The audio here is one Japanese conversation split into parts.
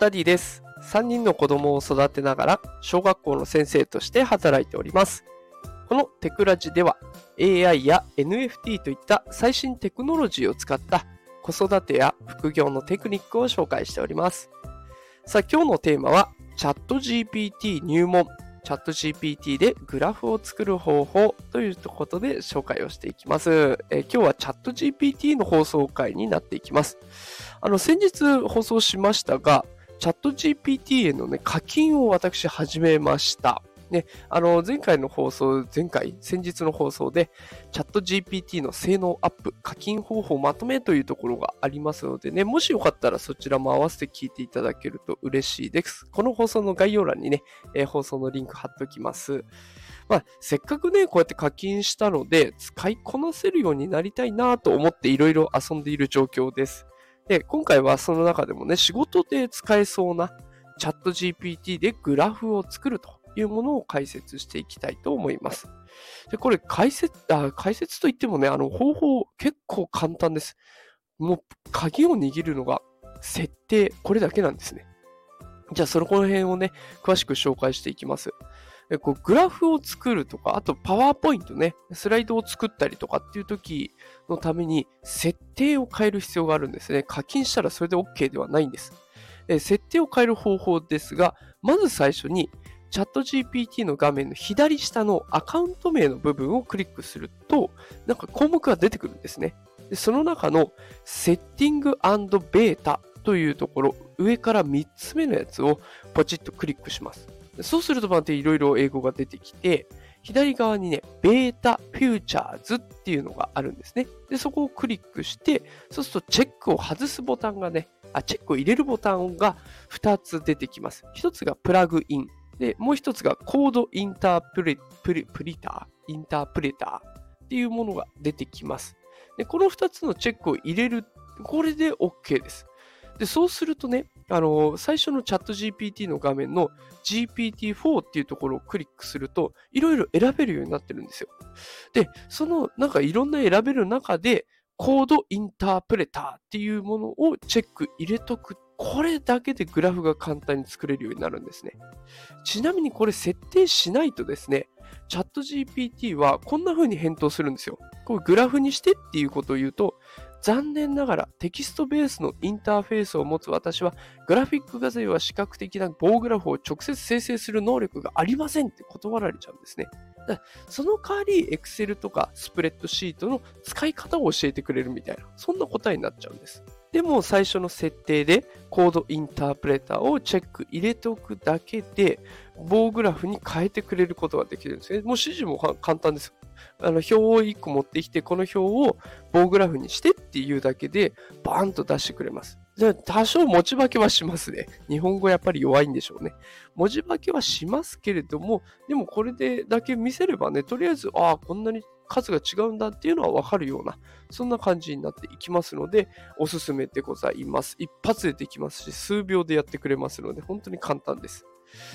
ダディです。3人の子供を育てながら小学校の先生として働いております。このテクラジでは AI や NFT といった最新テクノロジーを使った子育てや副業のテクニックを紹介しております。さあ今日のテーマはチャット GPT 入門チャット GPT でグラフを作る方法ということで紹介をしていきます。え今日はチャット GPT の放送回になっていきます。あの、先日放送しましたが、チャット GPT へのね、課金を私始めました。ね、あの、前回の放送、前回、先日の放送で、チャット GPT の性能アップ、課金方法まとめというところがありますのでね、もしよかったらそちらも合わせて聞いていただけると嬉しいです。この放送の概要欄にね、えー放送のリンク貼っておきます。まあ、せっかくね、こうやって課金したので、使いこなせるようになりたいなと思っていろいろ遊んでいる状況です。で、今回はその中でもね、仕事で使えそうなチャット GPT でグラフを作るというものを解説していきたいと思います。で、これ解説、あ解説といってもね、あの方法結構簡単です。もう鍵を握るのが設定、これだけなんですね。じゃあ、そのこの辺をね、詳しく紹介していきます。こうグラフを作るとか、あとパワーポイントね、スライドを作ったりとかっていう時のために設定を変える必要があるんですね。課金したらそれで OK ではないんです。え設定を変える方法ですが、まず最初にチャット GPT の画面の左下のアカウント名の部分をクリックすると、なんか項目が出てくるんですね。でその中のセッティングベータというところ、上から3つ目のやつをポチッとクリックします。そうするとまたいろいろ英語が出てきて、左側にね、ベータフューチャーズっていうのがあるんですね。で、そこをクリックして、そうするとチェックを外すボタンがね、あ、チェックを入れるボタンが2つ出てきます。1つがプラグイン。で、もう1つがコードインタープレプレプリター、インタープレターっていうものが出てきます。で、この2つのチェックを入れる、これで OK です。で、そうするとね、あの最初のチャット GPT の画面の GPT-4 っていうところをクリックすると、いろいろ選べるようになってるんですよ。で、そのなんかいろんな選べる中で、コードインタープレターっていうものをチェック入れとく。これだけでグラフが簡単に作れるようになるんですね。ちなみにこれ設定しないとですね、チャット GPT はこんな風に返答するんですよ。これグラフにしてっていうことを言うと、残念ながらテキストベースのインターフェースを持つ私はグラフィック画像や視覚的な棒グラフを直接生成する能力がありませんって断られちゃうんですね。その代わり Excel とかスプレッドシートの使い方を教えてくれるみたいな、そんな答えになっちゃうんです。でも最初の設定でコードインタープレーターをチェック入れておくだけで棒グラフに変えてくれることができるんですね。もう指示も簡単です。あの表を1個持ってきて、この表を棒グラフにしてっていうだけで、バーンと出してくれます。で多少持ち化けはしますね。日本語やっぱり弱いんでしょうね。文字化けはしますけれども、でもこれでだけ見せればね、とりあえず、ああ、こんなに数が違うんだっていうのはわかるような、そんな感じになっていきますので、おすすめでございます。一発でできますし、数秒でやってくれますので、本当に簡単です。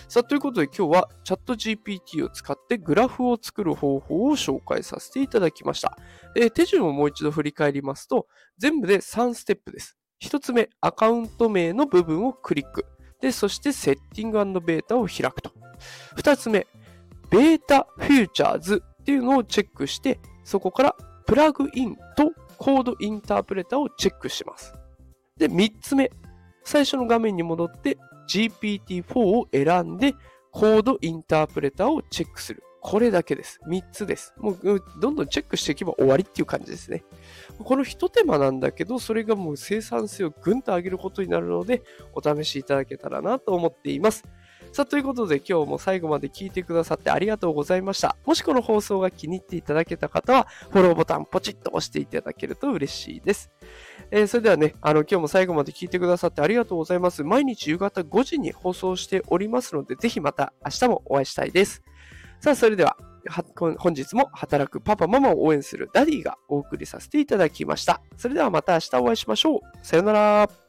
さあ、ということで今日はチャット GPT を使ってグラフを作る方法を紹介させていただきました。えー手順をもう一度振り返りますと、全部で3ステップです。1つ目、アカウント名の部分をクリック。で、そしてセッティングベータを開くと。2つ目、ベータフューチャーズっていうのをチェックして、そこからプラグインとコードインタープレタをチェックします。で、3つ目、最初の画面に戻って GPT-4 を選んで、コードインタープレターをチェックする。これだけです。3つです。もう、どんどんチェックしていけば終わりっていう感じですね。この一手間なんだけど、それがもう生産性をぐんと上げることになるので、お試しいただけたらなと思っています。さあ、ということで今日も最後まで聞いてくださってありがとうございました。もしこの放送が気に入っていただけた方は、フォローボタンポチッと押していただけると嬉しいです。えーそれではね、あの、今日も最後まで聞いてくださってありがとうございます。毎日夕方5時に放送しておりますので、ぜひまた明日もお会いしたいです。さあ、それでは、本日も働くパパママを応援するダディがお送りさせていただきました。それではまた明日お会いしましょう。さよなら。